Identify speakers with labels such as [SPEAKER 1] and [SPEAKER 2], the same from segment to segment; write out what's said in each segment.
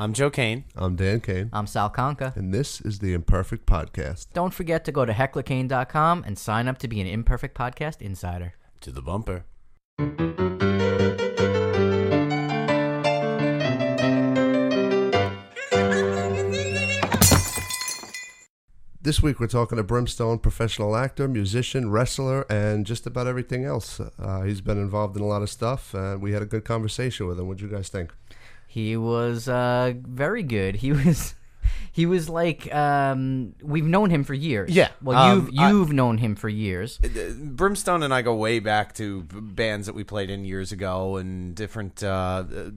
[SPEAKER 1] I'm Joe Kane.
[SPEAKER 2] I'm Dan Kane,
[SPEAKER 3] I'm Sal Conca.
[SPEAKER 2] and this is the Imperfect Podcast.
[SPEAKER 3] Don't forget to go to hecklerkane.com and sign up to be an Imperfect Podcast Insider.
[SPEAKER 1] To the bumper.
[SPEAKER 2] This week we're talking to Brimstone, professional actor, musician, wrestler, and just about everything else. Uh, he's been involved in a lot of stuff, and we had a good conversation with him. What do you guys think?
[SPEAKER 3] He was uh, very good. He was. He was like um, we've known him for years.
[SPEAKER 1] Yeah,
[SPEAKER 3] Well,
[SPEAKER 1] um,
[SPEAKER 3] you've
[SPEAKER 1] I-
[SPEAKER 3] you've known him for years.
[SPEAKER 1] Brimstone and I go way back to bands that we played in years ago and different uh, uh,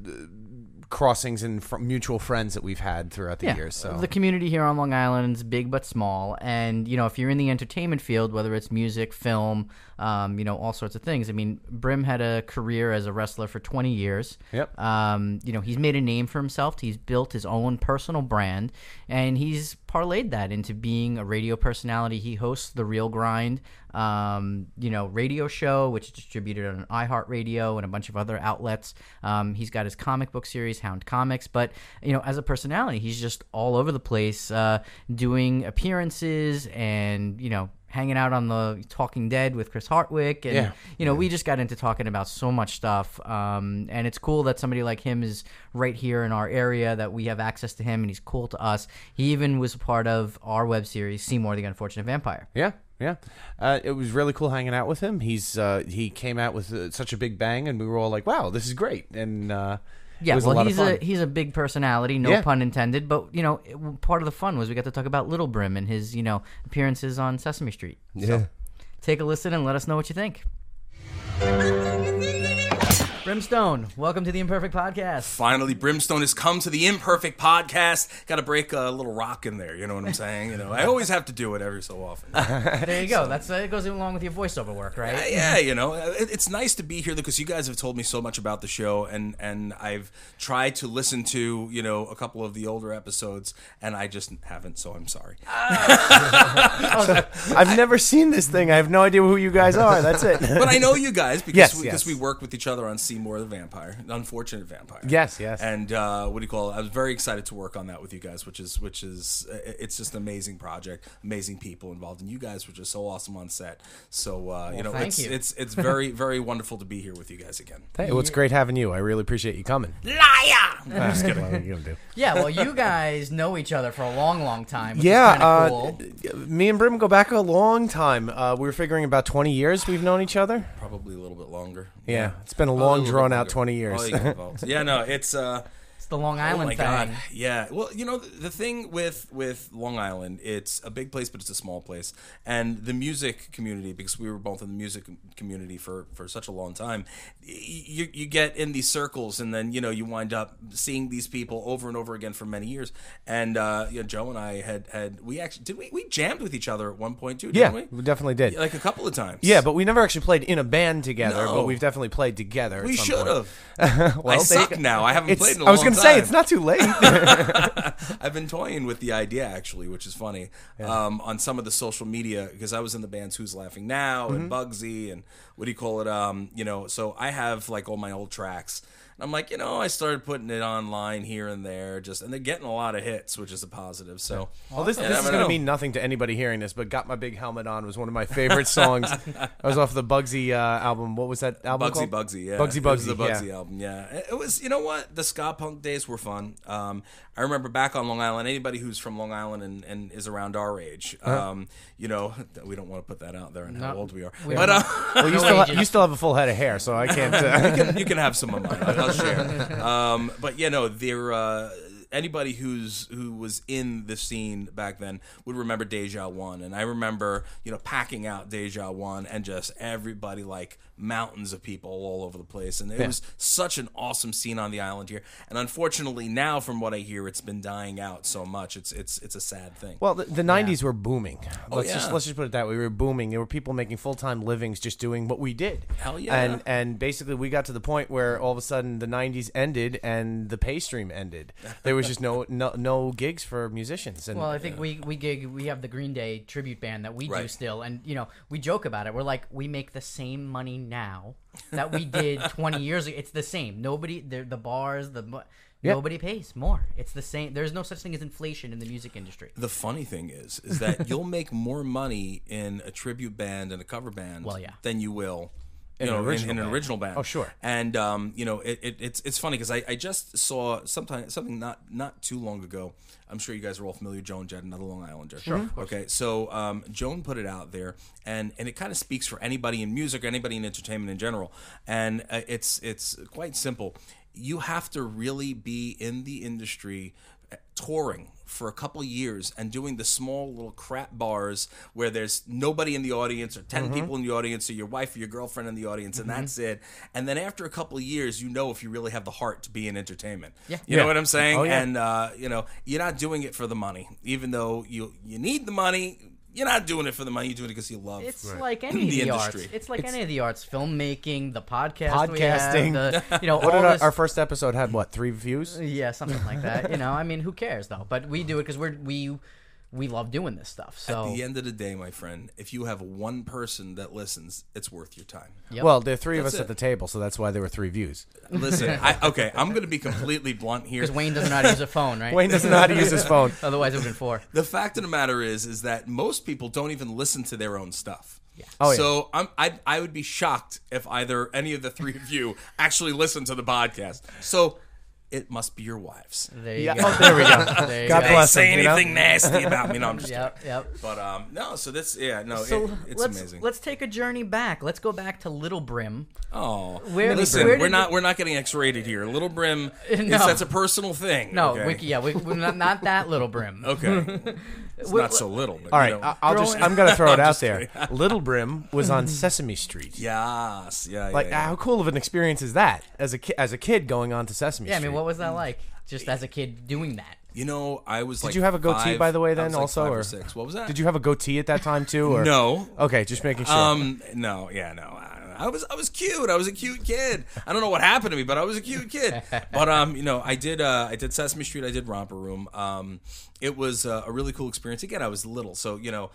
[SPEAKER 1] crossings and fr- mutual friends that we've had throughout the years. So
[SPEAKER 3] the community here on Long Island is big but small, and you know if you're in the entertainment field, whether it's music, film, um, you know all sorts of things. I mean, Brim had a career as a wrestler for 20 years.
[SPEAKER 1] Yep.
[SPEAKER 3] Um, you know he's made a name for himself. He's built his own personal brand, and he's parlayed that into being a radio personality. He hosts the Real Grind, um, you know, radio show, which is distributed on iHeartRadio and a bunch of other outlets. Um, he's got his comic book series, Hound Comics, but you know, as a personality, he's just all over the place, uh, doing appearances and you know. Hanging out on the Talking Dead with Chris Hardwick, and
[SPEAKER 1] Yeah.
[SPEAKER 3] you know, we just got into talking about so much stuff. Um, and it's cool that somebody like him is right here in our area, that we have access to him, and he's cool to us. He even was a part of our web series, Seymour the Unfortunate Vampire.
[SPEAKER 1] Yeah, yeah. Uh, it was really cool hanging out with him. He's uh, he came out with uh, such a big bang, and we were all like, "Wow, this is great!" And uh,
[SPEAKER 3] Yeah, well,
[SPEAKER 1] a
[SPEAKER 3] he's a he's a big personality, no
[SPEAKER 1] Yeah.
[SPEAKER 3] pun intended. But you know, it- part of the fun was we got to talk about Little Brim and his you know appearances on Sesame Street.
[SPEAKER 2] Yeah.
[SPEAKER 3] Take a listen and let us know what you think. Brimstone, welcome to the Imperfect Podcast.
[SPEAKER 4] Finally, Brimstone has come to the Imperfect Podcast. Got to break a little rock in there. You know what I'm saying? You know, I always have to do it every so often.
[SPEAKER 3] There you go. That's uh, it goes along with your voiceover work, right?
[SPEAKER 4] yeah, you know, it, it's nice to be here because you guys have told me so much about the show, and and I've tried to listen to you know a couple of the older episodes, and I just haven't. So I'm sorry.
[SPEAKER 1] I've never seen this thing. I have no idea who you guys are. That's it.
[SPEAKER 4] But I know you guys because
[SPEAKER 1] Yes,
[SPEAKER 4] we, because we work with each other on Seymour the Vampire, the Unfortunate Vampire.
[SPEAKER 1] Yes, yes.
[SPEAKER 4] And uh, what do you call it? I was very excited to work on that with you guys, which is which is uh, it's just an amazing project, amazing people involved, and you guys were just so awesome on set. So uh, you know,
[SPEAKER 3] thank
[SPEAKER 4] it's,
[SPEAKER 3] you.
[SPEAKER 4] it's it's very very wonderful to be here with you guys again.
[SPEAKER 1] hey, well, it's great having you. I really appreciate you coming.
[SPEAKER 4] Liar!
[SPEAKER 1] I'm just kidding. What are you gonna do?
[SPEAKER 3] Yeah, well, you guys know each other for a long, long time. Which
[SPEAKER 1] Yeah,
[SPEAKER 3] is kind
[SPEAKER 1] uh,
[SPEAKER 3] cool.
[SPEAKER 1] me and Brim go back a long time. Uh, we were figuring about 20 years we've known each other.
[SPEAKER 4] Probably a little bit longer.
[SPEAKER 1] Yeah, it's been a
[SPEAKER 4] A
[SPEAKER 1] long, drawn out 20 years.
[SPEAKER 4] You got involved. yeah, no, it's uh,
[SPEAKER 3] the Long
[SPEAKER 4] Oh
[SPEAKER 3] Island
[SPEAKER 4] my
[SPEAKER 3] thing.
[SPEAKER 4] god! Yeah. Well, you know the, the thing with with Long Island, it's a big place, but it's a small place, and the music community, because we were both in the music community for for such a long time, you you get in these circles, and then you know you wind up seeing these people over and over again for many years. And uh, you know, Joe and I had had we actually did we we jammed with each other at one point too,
[SPEAKER 1] Yeah,
[SPEAKER 4] didn't we?
[SPEAKER 1] we definitely did.
[SPEAKER 4] Like a couple of times.
[SPEAKER 1] Yeah, but we never actually played in a band together.
[SPEAKER 4] No.
[SPEAKER 1] But we've definitely played together.
[SPEAKER 4] we should have.
[SPEAKER 1] well,
[SPEAKER 4] I
[SPEAKER 1] they-
[SPEAKER 4] suck now. I haven't played in a
[SPEAKER 1] I was
[SPEAKER 4] long
[SPEAKER 1] gonna say it's not too late.
[SPEAKER 4] I've been toying with the idea actually, which is funny, um, on some of the social media because I was in the bands Who's Laughing Now and
[SPEAKER 1] Mm-hmm.
[SPEAKER 4] Bugsy and what do you call it? Um, you know, so I have like all my old tracks. And I'm like, you know, I started putting it online here and there, just and they're getting a lot of hits, which is a positive. So,
[SPEAKER 1] well, this, this is going to mean nothing to anybody hearing this, but "Got My Big Helmet On" was one of my favorite songs. I was off the Bugsy uh, album. What was that album
[SPEAKER 4] Bugsy
[SPEAKER 1] called?
[SPEAKER 4] Bugsy, yeah.
[SPEAKER 1] Bugsy
[SPEAKER 4] It was
[SPEAKER 1] Bugsy,
[SPEAKER 4] the Bugsy
[SPEAKER 1] yeah.
[SPEAKER 4] album, yeah. It it was, you know what? The ska punk days were fun. Um, I remember back on Long Island, anybody who's from Long Island and, and is around our age,
[SPEAKER 1] Uh-huh.
[SPEAKER 4] um, you know, we don't want to put that out there and how
[SPEAKER 3] No.
[SPEAKER 4] old we are.
[SPEAKER 3] We
[SPEAKER 4] but uh,
[SPEAKER 1] Well, you still ha- you still have a full head of hair, so I can't. Uh,
[SPEAKER 4] you, can, you can have some of mine. I'll share. Um, but you know, there. Uh, anybody who's who was in the scene back then would remember Deja One, and I remember you know packing out Deja One and just everybody like mountains of people all over the place, and it was such an awesome scene on the island here. And unfortunately, now from what I hear, it's been dying out so much. It's it's it's a sad thing.
[SPEAKER 1] Well, the, the '90s were booming. Oh, let's just
[SPEAKER 4] yeah.
[SPEAKER 1] let's just put it that way. We were booming. There were people making full time livings just doing what we did.
[SPEAKER 4] Hell yeah.
[SPEAKER 1] And and basically, we got to the point where all of a sudden the '90s ended and the pay stream ended. There was just no no, no gigs for musicians. And
[SPEAKER 3] Well, I think we we gig we have the Green Day tribute band that we do still, and you know we joke about it. We're like we make the same money now that we did 20 years ago. It's the same. Nobody the the bars the
[SPEAKER 1] Yeah.
[SPEAKER 3] Nobody pays more. It's the same. There's no such thing as inflation in the music industry.
[SPEAKER 4] The funny thing is, is that you'll make more money in a tribute band and a cover band
[SPEAKER 3] Well, yeah.
[SPEAKER 4] than you will. You
[SPEAKER 1] In an
[SPEAKER 4] know, in,
[SPEAKER 1] original
[SPEAKER 4] in an
[SPEAKER 1] band.
[SPEAKER 4] original band.
[SPEAKER 1] Oh, sure.
[SPEAKER 4] And um, you know, it, it, it's it's funny because I, I just saw sometime something not not too long ago. I'm sure you guys are all familiar Joan Jett, another Long Islander. Sure. Okay, so um, Joan put it out there, and and it kind of speaks for anybody in music, anybody in entertainment in general, and uh, it's it's quite simple. You have to really be in the industry uh, touring for a couple years and doing the small little crap bars where there's nobody in the audience or 10 people in the audience or your wife or your girlfriend in the audience and that's it. And then after a couple of years you know if you really have the heart to be in entertainment.
[SPEAKER 3] Yeah.
[SPEAKER 4] you know what i'm saying?
[SPEAKER 1] Oh, yeah.
[SPEAKER 4] and uh, you know you're not doing it for the money. Even though you you need the money you're not doing it for the money you're doing it because you love it.
[SPEAKER 3] It's like any of
[SPEAKER 4] The
[SPEAKER 3] the,
[SPEAKER 4] industry.
[SPEAKER 3] arts. It's like any of the arts. Filmmaking, the podcast, we have,
[SPEAKER 1] Podcasting.
[SPEAKER 3] the, you know,
[SPEAKER 1] What did our, our first episode had? What three views?
[SPEAKER 3] yeah, something like that. You know, I mean, who cares though? But we do it because we're we we love doing this stuff. So
[SPEAKER 4] at the end of the day my friend if you have one person that listens it's worth your time
[SPEAKER 3] Yep.
[SPEAKER 1] Well, there are three of us
[SPEAKER 4] it.
[SPEAKER 1] at the table, so that's why there were three views.
[SPEAKER 4] listen I, okay i'm going to be completely blunt here
[SPEAKER 3] because Wayne doesn't know how to use a phone, right?
[SPEAKER 1] Wayne doesn't know how to use his phone.
[SPEAKER 3] Otherwise, it would have been four.
[SPEAKER 4] The fact of the matter is, is that most people don't even listen to their own stuff. Yeah.
[SPEAKER 1] Oh, yeah.
[SPEAKER 4] so I'm, I, I would be shocked if either any of the three of you actually listen to the podcast. So it must be your wives.
[SPEAKER 3] There you
[SPEAKER 1] Yeah.
[SPEAKER 3] go.
[SPEAKER 1] Oh, there we go.
[SPEAKER 3] There you
[SPEAKER 1] God
[SPEAKER 3] go.
[SPEAKER 4] They
[SPEAKER 1] bless
[SPEAKER 4] say
[SPEAKER 1] them, you know?
[SPEAKER 4] anything nasty about me? No, I'm just
[SPEAKER 3] Yep,
[SPEAKER 4] kidding.
[SPEAKER 3] yep.
[SPEAKER 4] But um, no. So that's yeah, no,
[SPEAKER 3] So
[SPEAKER 4] it, it's
[SPEAKER 3] let's
[SPEAKER 4] amazing.
[SPEAKER 3] let's take a journey back. Let's go back to Little Brim.
[SPEAKER 4] oh,
[SPEAKER 3] Where-
[SPEAKER 4] listen,
[SPEAKER 3] where
[SPEAKER 4] we're not
[SPEAKER 3] the-
[SPEAKER 4] we're not getting X-rated here. Little Brim,
[SPEAKER 3] No.
[SPEAKER 4] is, that's a personal thing.
[SPEAKER 3] No,
[SPEAKER 4] okay?
[SPEAKER 3] we, yeah, we, we're not, not that Little Brim.
[SPEAKER 4] Okay, it's
[SPEAKER 3] We're-
[SPEAKER 4] not so little. But,
[SPEAKER 1] All
[SPEAKER 4] you know.
[SPEAKER 1] I- I'll just. I'm gonna throw it out there. Little Brim was on Sesame Street.
[SPEAKER 4] Yes, yeah, yeah.
[SPEAKER 1] Like,
[SPEAKER 4] yeah.
[SPEAKER 1] how cool of an experience is that as a ki- as a kid going on to Sesame
[SPEAKER 3] Yeah, I
[SPEAKER 1] Street?
[SPEAKER 3] mean, what was that like? Just as a kid doing that.
[SPEAKER 4] You know, I was. like did
[SPEAKER 1] you have a goatee,
[SPEAKER 4] five-
[SPEAKER 1] by the way,
[SPEAKER 4] I
[SPEAKER 1] then,
[SPEAKER 4] was like
[SPEAKER 1] also,
[SPEAKER 4] five
[SPEAKER 1] or-
[SPEAKER 4] or six? What was that?
[SPEAKER 1] Did you have a goatee at that time too? Or?
[SPEAKER 4] No.
[SPEAKER 1] Okay, just making sure.
[SPEAKER 4] Um. No. Yeah. No. I, was. I was cute. I was a cute kid. I don't know what happened to me, but I was a cute kid. But um, you know, I did. Uh, I did Sesame Street. I did Romper Room. Um, it was uh, a really cool experience. Again, I was little, so you know,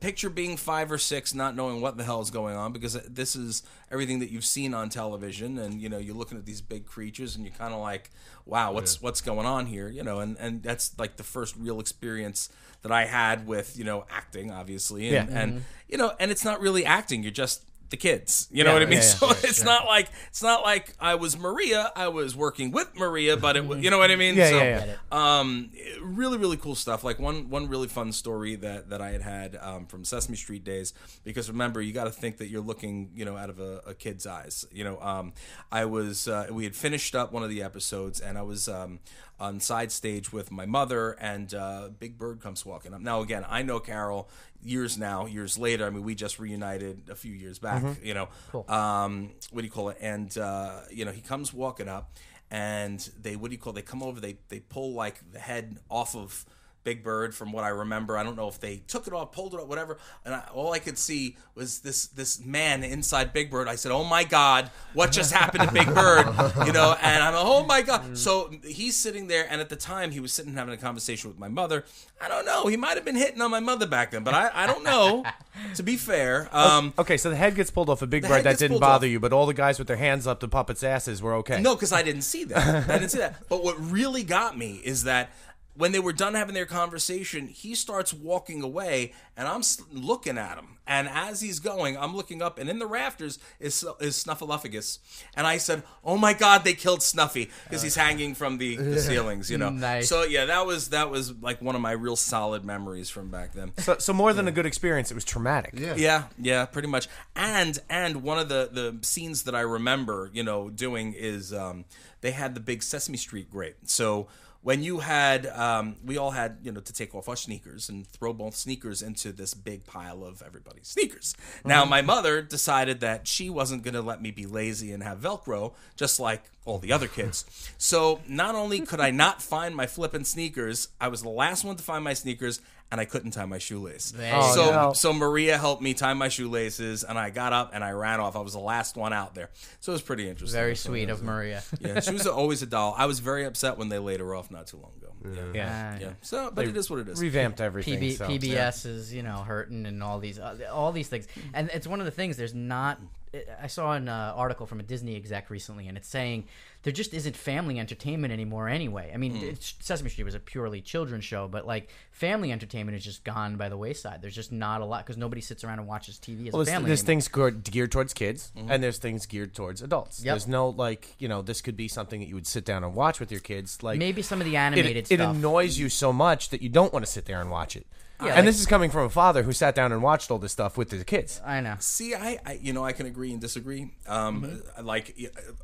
[SPEAKER 4] picture being five or six, not knowing what the hell is going on because this is everything that you've seen on television, and you know, you're looking at these big creatures, and you're kind of like, wow, what's what's going on here? You know, and and that's like the first real experience that I had with you know acting, obviously, and,
[SPEAKER 1] Yeah.
[SPEAKER 4] and you know, and it's not really acting. You're just the kids. You know
[SPEAKER 1] Yeah,
[SPEAKER 4] what I mean?
[SPEAKER 1] yeah,
[SPEAKER 4] so it's not like it's not like I was Maria. I was working with Maria, but it was you know what I mean?
[SPEAKER 1] Yeah,
[SPEAKER 4] so,
[SPEAKER 1] yeah,
[SPEAKER 3] yeah.
[SPEAKER 4] Um, really, really cool stuff. Like one one really fun story that that I had had um, from Sesame Street days. Because remember, you got to think that you're looking, you know, out of a, a kid's eyes. You know, um, I was uh, we had finished up one of the episodes, and I was. Um, on side stage with my mother and uh, Big Bird comes walking up. Now again, I know Caroll years now, years later. I mean, we just reunited a few years back. You know, um, what do you call it? And uh, you know, he comes walking up, and they what do you call? It? They come over. They they pull like the head off of. Big Bird, from what I remember, I don't know if they took it off, pulled it off, whatever. And I, all I could see was this this man inside Big Bird. I said, "Oh my God, what just happened to Big Bird?" You know, and I'm, like, "Oh my God!" So he's sitting there, and at the time, he was sitting having a conversation with my mother. I don't know. He might have been hitting on my mother back then, but I, I don't know. to be fair, um,
[SPEAKER 1] okay, so the head gets pulled off a big bird that didn't bother
[SPEAKER 4] off.
[SPEAKER 1] you, but all the guys with their hands up to puppets' asses were okay.
[SPEAKER 4] No, because I didn't see that. I didn't see that. But what really got me is that when they were done having their conversation, he starts walking away, and I'm looking at him. And as he's going, I'm looking up, and in the rafters is is Snuffleupagus. And I said, "Oh my God, they killed Snuffy because he's hanging from the, the ceilings." You know.
[SPEAKER 3] Nice.
[SPEAKER 4] So yeah, that was that was like one of my real solid memories from back then.
[SPEAKER 1] So, so more than a good experience, it was traumatic.
[SPEAKER 2] Yeah.
[SPEAKER 4] Yeah, yeah, pretty much. And and one of the the scenes that I remember, you know, doing is um, they had the big Sesame Street grate. So when you had, um, we all had, you know, to take off our sneakers and throw both sneakers into this big pile of everybody's sneakers. Now my mother decided that she wasn't going to let me be lazy and have Velcro, just like all the other kids. So not only could I not find my flippin' sneakers, I was the last one to find my sneakers. And I couldn't tie my shoelace.
[SPEAKER 3] There
[SPEAKER 1] you
[SPEAKER 4] so,
[SPEAKER 1] go.
[SPEAKER 4] so Maria helped me tie my shoelaces, and I got up and I ran off. I was the last one out there, so it was pretty interesting.
[SPEAKER 3] Very
[SPEAKER 4] So,
[SPEAKER 3] sweet of Maria.
[SPEAKER 4] Yeah, she was always a doll. I was very upset when they laid her off not too long ago. Yeah,
[SPEAKER 1] Yeah.
[SPEAKER 3] Ah,
[SPEAKER 4] yeah. So, but it is what it is.
[SPEAKER 1] Revamped everything.
[SPEAKER 3] PB,
[SPEAKER 1] so.
[SPEAKER 3] PBS is you know hurting and all these uh, all these things, and it's one of the things. There's not I saw an uh, article from a Disney exec recently, and it's saying there just isn't family entertainment anymore. Anyway, I mean, it's, Sesame Street was a purely children's show, but like family entertainment is just gone by the wayside. There's just not a lot because nobody sits around and watches TV as
[SPEAKER 1] Well,
[SPEAKER 3] a family.
[SPEAKER 1] there's
[SPEAKER 3] anymore.
[SPEAKER 1] things geared, geared towards kids, and there's things geared towards adults.
[SPEAKER 3] Mm-hmm. Yep.
[SPEAKER 1] There's no like, you know, this could be something that you would sit down and watch with your kids. Like
[SPEAKER 3] Maybe some of the animated
[SPEAKER 1] it
[SPEAKER 3] stuff.
[SPEAKER 1] annoys you so much that you don't want to sit there and watch it.
[SPEAKER 3] Yeah,
[SPEAKER 1] and
[SPEAKER 3] like-
[SPEAKER 1] this is coming from a father who sat down and watched all this stuff with his kids.
[SPEAKER 3] I know.
[SPEAKER 4] See, I, I, you know, I can agree and disagree. Um,
[SPEAKER 3] Mm-hmm.
[SPEAKER 4] Like,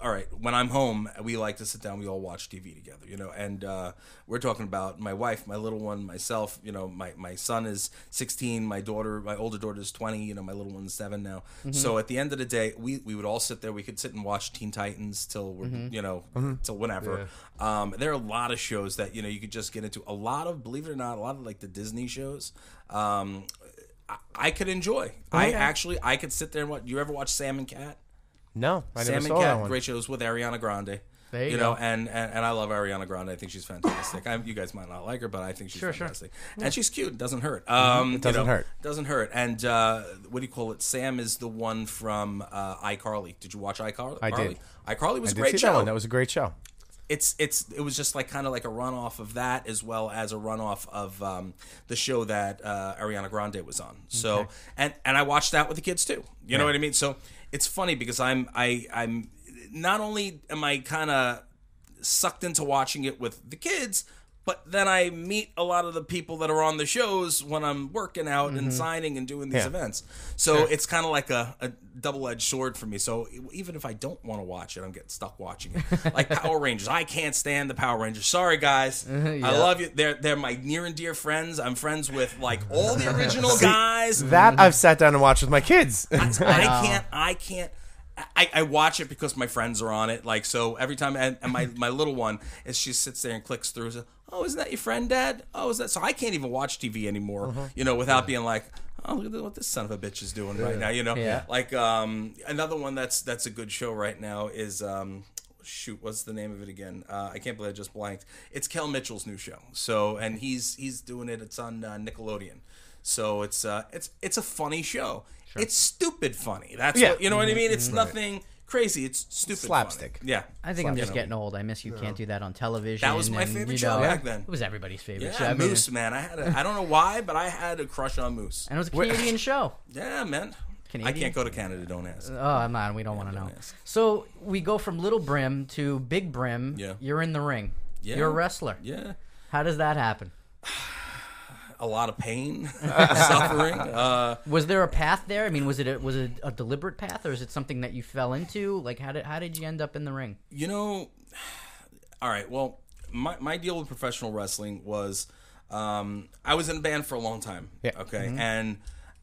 [SPEAKER 4] all right, when I'm home, we like to sit down. We all watch TV together, you know. And uh, we're talking about my wife, my little one, myself. You know, my my son is 16. My daughter, my older daughter is 20. You know, my little one's seven now.
[SPEAKER 3] Mm-hmm.
[SPEAKER 4] So at the end of the day, we we would all sit there. We could sit and watch Teen Titans till we're,
[SPEAKER 3] Mm-hmm.
[SPEAKER 4] you know, till whenever. Um, there are a lot of shows that you know you could just get into. A lot of, believe it or not, a lot of like the Disney shows. Um, I, I could enjoy. I actually I could sit there and watch. You ever watch Sam and Cat?
[SPEAKER 1] No, I
[SPEAKER 4] Sam
[SPEAKER 1] never
[SPEAKER 4] and
[SPEAKER 1] saw that
[SPEAKER 4] Cat,
[SPEAKER 1] one.
[SPEAKER 4] great shows with Ariana Grande.
[SPEAKER 3] There you
[SPEAKER 4] know, and, and and I love Ariana Grande. I think she's fantastic. I, you guys might not like her, but I think she's
[SPEAKER 3] Sure, sure.
[SPEAKER 4] fantastic. And she's cute. Doesn't hurt. Um, it
[SPEAKER 1] doesn't hurt.
[SPEAKER 4] Doesn't hurt. And uh, what do you call it? Sam is the one from uh, iCarly. Did you watch iCarly?
[SPEAKER 1] I did.
[SPEAKER 4] iCarly was
[SPEAKER 1] I
[SPEAKER 4] a great show
[SPEAKER 1] that one. That was a great show.
[SPEAKER 4] it's it's it was just like kind of like a runoff of that as well as a runoff of um, the show that uh, Ariana Grande was on. So and and I watched that with the kids too. You know what I mean? So it's funny because I'm I I'm not only am I kind of sucked into watching it with the kids. But then I meet a lot of the people that are on the shows when I'm working out and mm-hmm. signing and doing these
[SPEAKER 1] Yeah.
[SPEAKER 4] events. So it's kind of like a, a double edged sword for me. So even if I don't want to watch it, I'm getting stuck watching it. Like Power Rangers, I can't stand the Power Rangers. Sorry guys, I love you. They're they're my near and dear friends. I'm friends with like all the original guys.
[SPEAKER 1] That I've sat down and watched with my kids.
[SPEAKER 4] I can't. I can't. I, I watch it because my friends are on it. Like so, every time and, and my my little one, as she sits there and clicks through, says, "Oh, isn't that your friend, Dad? Oh, is that?" So I can't even watch TV anymore.
[SPEAKER 1] Uh-huh.
[SPEAKER 4] You know, without being like, "Oh, look at what this son of a bitch is doing right now." You know,
[SPEAKER 3] Yeah.
[SPEAKER 4] like um, another one that's that's a good show right now is um, shoot, what's the name of it again? Uh, I can't believe I just blanked. It's Kel Mitchell's new show. So and he's he's doing it. It's on uh, Nickelodeon. So it's uh it's it's a funny show. It's stupid funny. That's
[SPEAKER 1] Yeah.
[SPEAKER 4] what you know what I mean. It's mm-hmm. nothing crazy. It's stupid
[SPEAKER 1] Slapstick.
[SPEAKER 4] Funny. Yeah,
[SPEAKER 3] I think I'm just
[SPEAKER 4] You know.
[SPEAKER 3] getting old. I miss you can't do that on television.
[SPEAKER 4] That was my
[SPEAKER 3] and,
[SPEAKER 4] favorite
[SPEAKER 3] you
[SPEAKER 4] show back then.
[SPEAKER 3] It was everybody's favorite
[SPEAKER 4] Yeah,
[SPEAKER 3] show. I mean,
[SPEAKER 4] Moose, man. I had a, I don't know why, but I had a crush on Moose.
[SPEAKER 3] and it was a Canadian show.
[SPEAKER 4] Yeah, man.
[SPEAKER 3] Canadian?
[SPEAKER 4] I can't go to Canada. Don't ask.
[SPEAKER 3] Oh man, we don't want to know.
[SPEAKER 4] ask.
[SPEAKER 3] So we go from little brim to big brim.
[SPEAKER 4] Yeah.
[SPEAKER 3] You're in the ring.
[SPEAKER 4] Yeah.
[SPEAKER 3] You're a wrestler.
[SPEAKER 4] Yeah,
[SPEAKER 3] How does that happen?
[SPEAKER 4] A lot of pain, suffering. Uh,
[SPEAKER 3] Was there a path there? I mean, was it a, was it a deliberate path, or is it something that you fell into? Like, how did how did you end up in the ring?
[SPEAKER 4] You know, all right. Well, my, my deal with professional wrestling was um, I was in a band for a long time.
[SPEAKER 1] Yeah.
[SPEAKER 4] Okay. And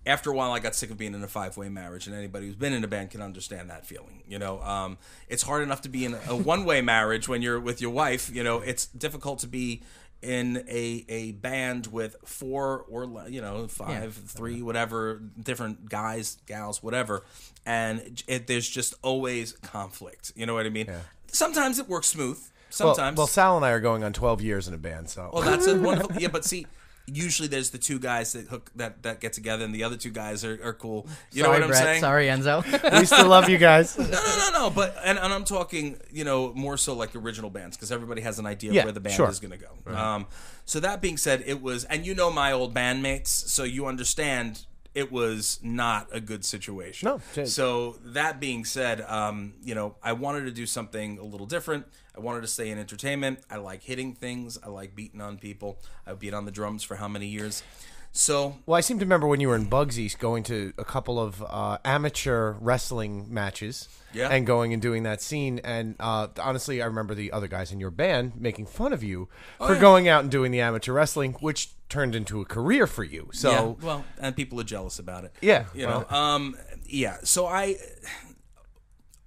[SPEAKER 4] after a while, I got sick of being in a five way marriage, and anybody who's been in a band can understand that feeling. You know, um, it's hard enough to be in a one way marriage when you're with your wife. You know, it's difficult to be in a a band with four or you know five, three, whatever different guys, gals, whatever, and it, there's just always conflict. You know what I mean? Sometimes it works smooth.
[SPEAKER 1] well,
[SPEAKER 4] Sometimes
[SPEAKER 1] well, Sal and I are going on 12 years in a band, so
[SPEAKER 4] well, that's a wonderful. Yeah, but see, usually there's the two guys that hook that that get together, and the other two guys are, are cool. You know
[SPEAKER 3] Sorry,
[SPEAKER 4] what I'm
[SPEAKER 3] Brett.
[SPEAKER 4] saying?
[SPEAKER 3] Sorry, Enzo.
[SPEAKER 1] we still love you guys.
[SPEAKER 4] No, no, no, no. But and, and I'm talking, you know, more so like original bands because everybody has an idea
[SPEAKER 1] Yeah,
[SPEAKER 4] of where the band
[SPEAKER 1] sure.
[SPEAKER 4] is going to go. Um, so that being said, it was, and you know my old bandmates, so you understand it was not a good situation.
[SPEAKER 1] No,
[SPEAKER 4] So that being said, um, you know, I wanted to do something a little different. I wanted to stay in entertainment. I like hitting things. I like beating on people. I've beat on the drums for how many years? So
[SPEAKER 1] Well, I seem to remember when you were in Bugsy going to a couple of uh, amateur wrestling matches.
[SPEAKER 4] Yeah.
[SPEAKER 1] And going and doing that scene. And uh, honestly, I remember the other guys in your band making fun of you for
[SPEAKER 4] yeah.
[SPEAKER 1] going out and doing the amateur wrestling, which turned into a career for you. So,
[SPEAKER 4] yeah, well, and people are jealous about it.
[SPEAKER 1] Yeah,
[SPEAKER 4] you
[SPEAKER 1] well-
[SPEAKER 4] know. Um, yeah. So I,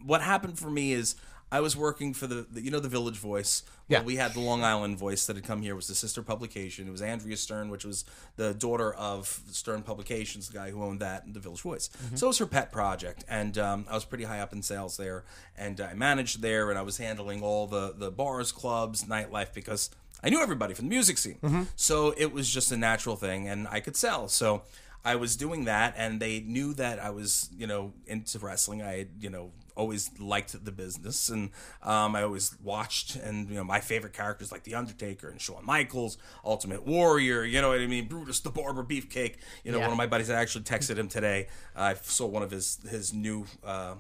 [SPEAKER 4] what happened for me is I was working for the, the you know the Village Voice. Well,
[SPEAKER 1] Yeah.
[SPEAKER 4] we had the Long Island Voice that had come here. It was the sister publication. It was Andrea Stern, which was the daughter of Stern Publications, the guy who owned that, and the Village Voice. So it was her pet project, and um, I was pretty high up in sales there, and I managed there, and I was handling all the the bars, clubs, nightlife because. I knew everybody from the music scene. So it was just a natural thing, and I could sell. So I was doing that, and they knew that I was, you know, into wrestling. I, had, you know, always liked the business, and um, I always watched. And you know, my favorite characters like the Undertaker and Shawn Michaels, Ultimate Warrior. You know what I mean? Brutus the Barber Beefcake. You know,
[SPEAKER 3] Yeah.
[SPEAKER 4] one of my buddies. I actually texted him today. I saw one of his his new. Uh,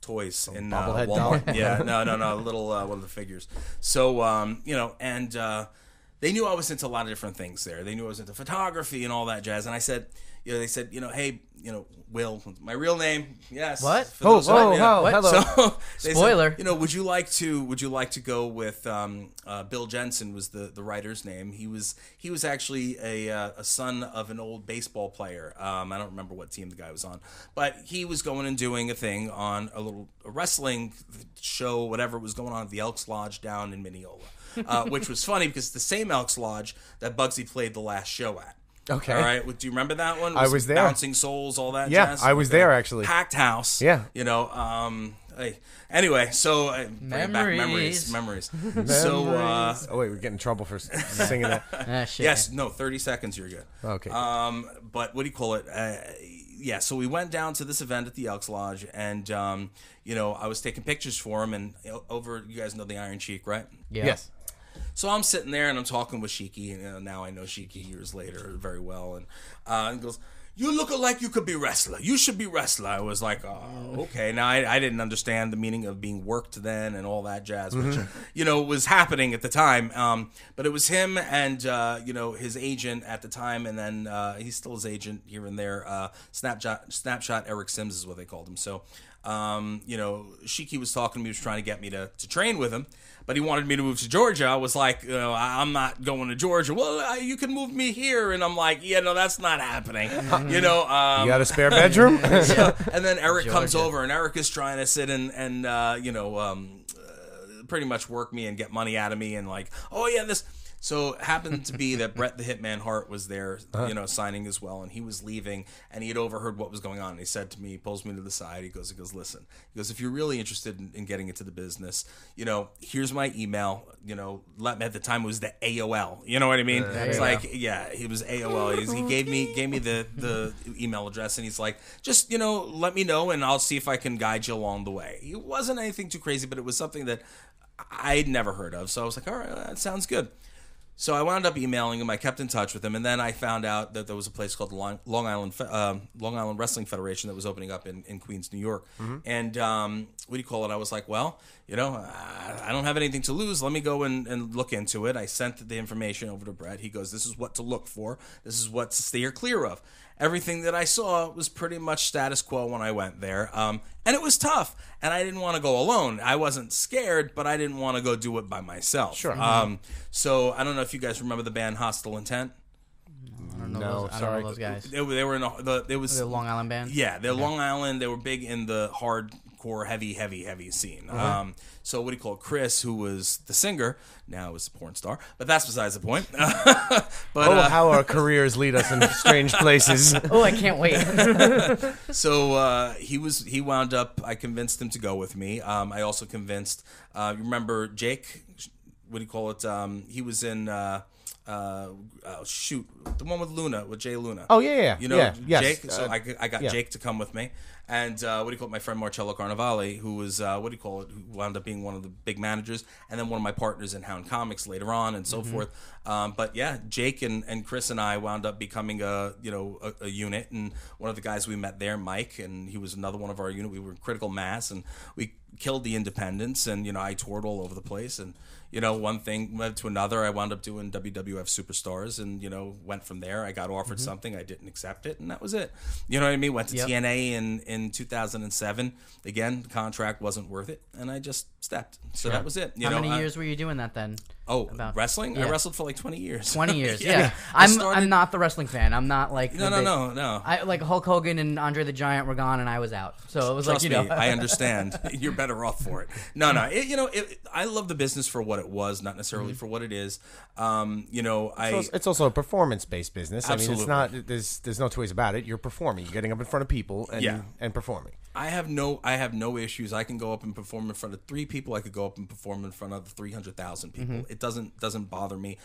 [SPEAKER 4] toys in uh,
[SPEAKER 1] bobblehead
[SPEAKER 4] Walmart.
[SPEAKER 1] doll?
[SPEAKER 4] yeah, no, no, no, a little uh, one of the figures. So um, you know, and uh, they knew I was into a lot of different things there. They knew I was into photography and all that jazz. And I said, you know, they said, you know, hey, you know, Will, my real name, yes.
[SPEAKER 3] What?
[SPEAKER 1] Oh, whoa, whoa, hello.
[SPEAKER 4] So they said,
[SPEAKER 3] Spoiler.
[SPEAKER 4] you know, would you like to? Would you like to go with um, uh, Bill Jensen? Was the, the writer's name? He was he was actually a, uh, a son of an old baseball player. Um, I don't remember what team the guy was on, but he was going and doing a thing on a little a wrestling show, whatever was going on at the Elks Lodge down in Mineola, uh, which was funny because it's the same Elks Lodge that Bugsy played the last show at.
[SPEAKER 1] Okay.
[SPEAKER 4] All right. Do you remember that one?
[SPEAKER 1] I was there.
[SPEAKER 4] Bouncing Souls, all that.
[SPEAKER 1] Yeah,
[SPEAKER 4] jazz?
[SPEAKER 1] I was
[SPEAKER 4] Okay.
[SPEAKER 1] there, actually.
[SPEAKER 4] Packed house.
[SPEAKER 1] Yeah.
[SPEAKER 4] You know. Um. hey, Anyway, so uh, bringing back memories, memories. so uh,
[SPEAKER 1] oh wait, we're getting in trouble for singing that.
[SPEAKER 3] Ah,
[SPEAKER 4] yes, no, thirty seconds, you're good.
[SPEAKER 1] Okay.
[SPEAKER 4] Um, but what do you call it? Uh, yeah, so we went down to this event at the Elks Lodge, and um, you know, I was taking pictures for him, and over, you guys know the Iron Sheik, right?
[SPEAKER 3] Yeah.
[SPEAKER 1] Yes.
[SPEAKER 4] So I'm sitting there and I'm talking with Shiki, and you know, now I know Shiki years later very well, and uh, and goes, "You look like you could be wrestler. You should be wrestler." I was like, "Oh, okay." Now I, I didn't understand the meaning of being worked then and all that jazz, which you know was happening at the time. Um, but it was him and uh, you know his agent at the time, and then uh, he's still his agent here and there. Uh, Snapshot, Snapshot Eric Sims is what they called him. So. Um, you know, Shiki was talking to me, he was trying to get me to, to train with him, but he wanted me to move to Georgia. I was like, you know, I- I'm not going to Georgia. Well, uh, you can move me here. And I'm like, yeah, no, that's not happening. you know, um,
[SPEAKER 1] You got a spare bedroom?
[SPEAKER 4] so- and then Eric comes over, and Eric is trying to sit and and uh, you know, um, uh, pretty much work me and get money out of me, and like, oh yeah, this. So it happened to be that Brett the Hitman Hart was there, you know, signing as well, and he was leaving, and he had overheard what was going on. And he said to me, he pulls me to the side, he goes, he goes, listen, he goes, if you're really interested in, in getting into the business, you know, here's my email. You know, let me at the time it was the AOL. You know what I mean? it's like, yeah, he was AOL. He's, he gave me gave me the the email address, and he's like, just you know, let me know, and I'll see if I can guide you along the way. It wasn't anything too crazy, but it was something that I'd never heard of. So I was like, all right, that sounds good. So I wound up emailing him. I kept in touch with him, and then I found out that there was a place called Long Long Island um, Long Island Wrestling Federation that was opening up in, in Queens, New York. And um, what do you call it? I was like, well, you know, I, I don't have anything to lose. Let me go and, and look into it. I sent the information over to Brett. He goes, this is what to look for. This is what to steer clear of. Everything that I saw was pretty much status quo when I went there, um, and it was tough. And I didn't want to go alone. I wasn't scared, but I didn't want to go do it by myself. Sure. Um, so I don't know if you guys remember the band Hostile Intent.
[SPEAKER 3] I don't know
[SPEAKER 1] No,
[SPEAKER 3] those, I don't
[SPEAKER 1] sorry.
[SPEAKER 3] know those guys.
[SPEAKER 4] They were, they were in a, the it was
[SPEAKER 3] The Long Island band.
[SPEAKER 4] yeah they're Long Island they were big in the hardcore heavy heavy heavy scene. Um, so what do you call it? Chris who was the singer now is a porn star, but that's besides the point. but
[SPEAKER 1] oh,
[SPEAKER 4] uh,
[SPEAKER 1] how our careers lead us in strange places.
[SPEAKER 3] Oh, I can't wait.
[SPEAKER 4] so uh, he was he wound up. I convinced him to go with me. Um, I also convinced. Uh, you remember Jake? What do you call it? Um, he was in. Uh, uh, shoot, the one with Luna with Jay Luna.
[SPEAKER 1] Oh, yeah, yeah,
[SPEAKER 4] You know
[SPEAKER 1] yeah, yes.
[SPEAKER 4] Jake. So
[SPEAKER 1] Uh,
[SPEAKER 4] I, I got
[SPEAKER 1] yeah.
[SPEAKER 4] Jake to come with me, and uh, what do you call it? My friend Marcello Carnavale, who was uh, what do you call it? Who wound up being one of the big managers, and then one of my partners in Hound Comics later on, and so
[SPEAKER 1] Mm-hmm.
[SPEAKER 4] forth. Um, but yeah, Jake and, and Chris and I wound up becoming a you know a, a unit, and one of the guys we met there, Mike, and he was another one of our unit. We were in critical mass, and we killed the independents, and you know I toured all over the place, and you know one thing led to another. I wound up doing WWF Superstars, and you know went from there. I got offered mm-hmm. something, I didn't accept it, and that was it. You know what I mean? Went to
[SPEAKER 3] Yep.
[SPEAKER 4] TNA in in 2007. Again, the contract wasn't worth it, and I just stepped. So that was it. You
[SPEAKER 3] How
[SPEAKER 4] know,
[SPEAKER 3] many
[SPEAKER 4] I-
[SPEAKER 3] years were you doing that then?
[SPEAKER 4] Oh,
[SPEAKER 3] About-
[SPEAKER 4] wrestling? I wrestled for like 20 years.
[SPEAKER 3] 20 years.
[SPEAKER 4] Yeah.
[SPEAKER 3] yeah.
[SPEAKER 4] I
[SPEAKER 3] I'm
[SPEAKER 4] started-
[SPEAKER 3] I'm not the wrestling fan. I'm not like
[SPEAKER 4] No, no,
[SPEAKER 3] big-
[SPEAKER 4] no, no.
[SPEAKER 3] I like Hulk Hogan and Andre the Giant were gone and I was out. So it was
[SPEAKER 4] Trust
[SPEAKER 3] like, you know.
[SPEAKER 4] I understand. You're better off for it. No, no. It, you know, it, I love the business for what it was, not necessarily for what it is. Um, you know, I.
[SPEAKER 1] So it's- it's also a performance-based business. I mean, it's not. There's there's no two ways about it. You're performing. You're getting up in front of people and
[SPEAKER 4] Yeah.
[SPEAKER 1] and performing.
[SPEAKER 4] I have no I have no issues. I can go up and perform in front of three people. I could go up and perform in front of three hundred thousand people.
[SPEAKER 3] Mm-hmm.
[SPEAKER 4] It doesn't doesn't bother me.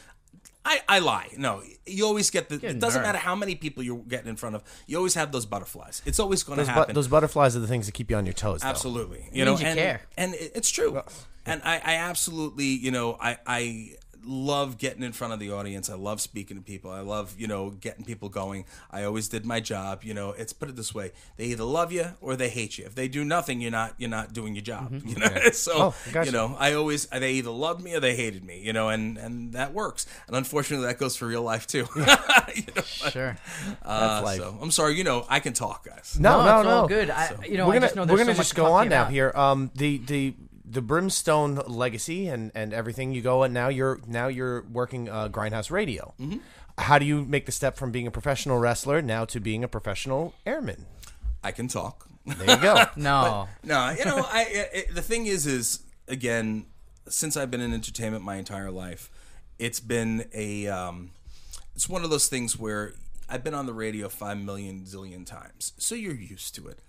[SPEAKER 4] I, I lie. No, you always get the. It doesn't
[SPEAKER 3] nerd.
[SPEAKER 4] matter how many people you're getting in front of. You always have those butterflies. It's always going to
[SPEAKER 1] Those, bu-
[SPEAKER 4] happen.
[SPEAKER 1] those butterflies are the things that keep you on your toes. Though.
[SPEAKER 4] Absolutely, you know,
[SPEAKER 3] means you
[SPEAKER 4] and,
[SPEAKER 3] care.
[SPEAKER 4] and it- it's true. And I, I absolutely, you know, I, I love getting in front of the audience. I love speaking to people. I love, you know, getting people going. I always did my job. You know, it's put it this way: they either love you or they hate you. If they do nothing, you're not, you're not doing your job.
[SPEAKER 3] Mm-hmm.
[SPEAKER 4] You know, so
[SPEAKER 1] Oh, gotcha.
[SPEAKER 4] you know, I always they either loved me or they hated me. You know, and and that works. And unfortunately, that goes for real life too. you know,
[SPEAKER 3] Sure.
[SPEAKER 4] uh,
[SPEAKER 1] life.
[SPEAKER 4] So I'm sorry. You know, I can talk, guys.
[SPEAKER 1] No,
[SPEAKER 3] No,
[SPEAKER 1] no, no.
[SPEAKER 3] all good. I- you know,
[SPEAKER 1] we're gonna
[SPEAKER 3] just know
[SPEAKER 1] we're gonna
[SPEAKER 3] so
[SPEAKER 1] just go on now
[SPEAKER 3] about.
[SPEAKER 1] here. Um, the the the Brimstone legacy and and everything you go and now you're now you're working uh, Grindhouse Radio.
[SPEAKER 3] Mm-hmm.
[SPEAKER 1] How do you make the step from being a professional wrestler now to being a professional airman?
[SPEAKER 4] I can talk.
[SPEAKER 1] There you go.
[SPEAKER 3] No.
[SPEAKER 4] No, you know, I it, the thing is, is again, since I've been in entertainment my entire life, it's been a, um, it's one of those things where I've been on the radio five million zillion times, so you're used to it.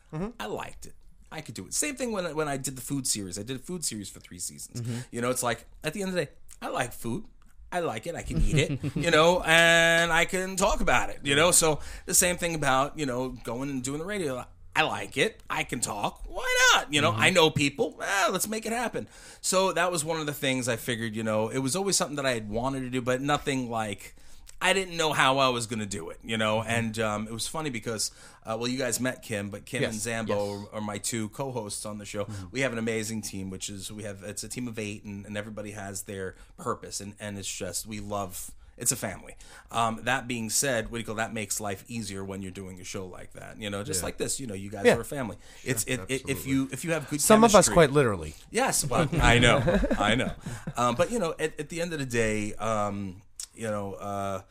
[SPEAKER 4] I liked it. I could do it. Same thing when I, when I did the food series. I did a food series for three seasons. You know, it's like at the end of the day, I like food. I like it. I can eat it, you know, and I can talk about it, you know. So the same thing about you know going and doing the radio. I like it. I can talk. Why not? You know, I know people. Ah, let's make it happen. So that was one of the things I figured. You know, it was always something that I had wanted to do, but nothing like I didn't know how I was going to do it. You know, and um, it was funny because uh, well, you guys met Kim, but Kim
[SPEAKER 1] Yes.
[SPEAKER 4] and Zambo are, are my two co-hosts on the show.
[SPEAKER 3] Mm-hmm.
[SPEAKER 4] We have an amazing team, which is we have it's a team of eight, and, and everybody has their purpose, and and it's just we love. It's a family. Um, that being said, what do you call that makes life easier when you're doing a show like that. You know, just like this. You know, you guys
[SPEAKER 1] Yeah.
[SPEAKER 4] are a family. It's it, it, if you if you have good
[SPEAKER 1] Some of us quite literally.
[SPEAKER 4] Yes, well, I know, I know, um, but you know, at, at the end of the day, um, you know, uh,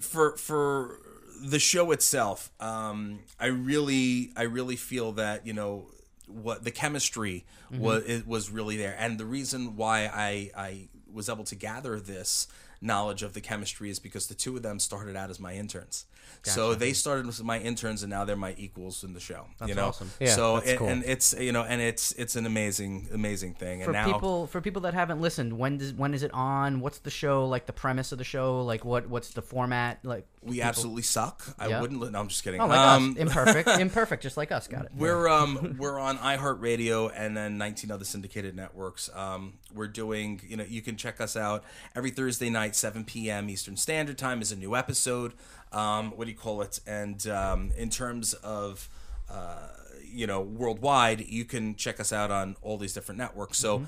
[SPEAKER 4] for for the show itself, um, I really, I really feel that you know what the chemistry was it was really there, and the reason why I I was able to gather this knowledge of the chemistry is because the two of them started out as my interns. So they started as my interns, and now they're my equals in the show. you know,
[SPEAKER 3] awesome.
[SPEAKER 1] Yeah,
[SPEAKER 4] so
[SPEAKER 1] that's
[SPEAKER 4] and,
[SPEAKER 1] cool.
[SPEAKER 4] and it's you know, and it's it's an amazing amazing thing. And
[SPEAKER 3] For
[SPEAKER 4] now
[SPEAKER 3] people for people that haven't listened, when does when is it on? What's the show like? The premise of the show, like what what's the format? Like
[SPEAKER 4] we absolutely suck. I
[SPEAKER 3] Yeah.
[SPEAKER 4] wouldn't. Li- no, I'm just kidding.
[SPEAKER 3] oh, like
[SPEAKER 4] um,
[SPEAKER 3] us, imperfect, imperfect, just like us. Got it.
[SPEAKER 4] We're um we're on iHeartRadio and then 19 other syndicated networks. Um, we're doing you know you can check us out every Thursday night 7 p.m. Eastern Standard Time is a new episode. Um, what do you call it? And um, in terms of uh, you know worldwide, you can check us out on all these different networks. So.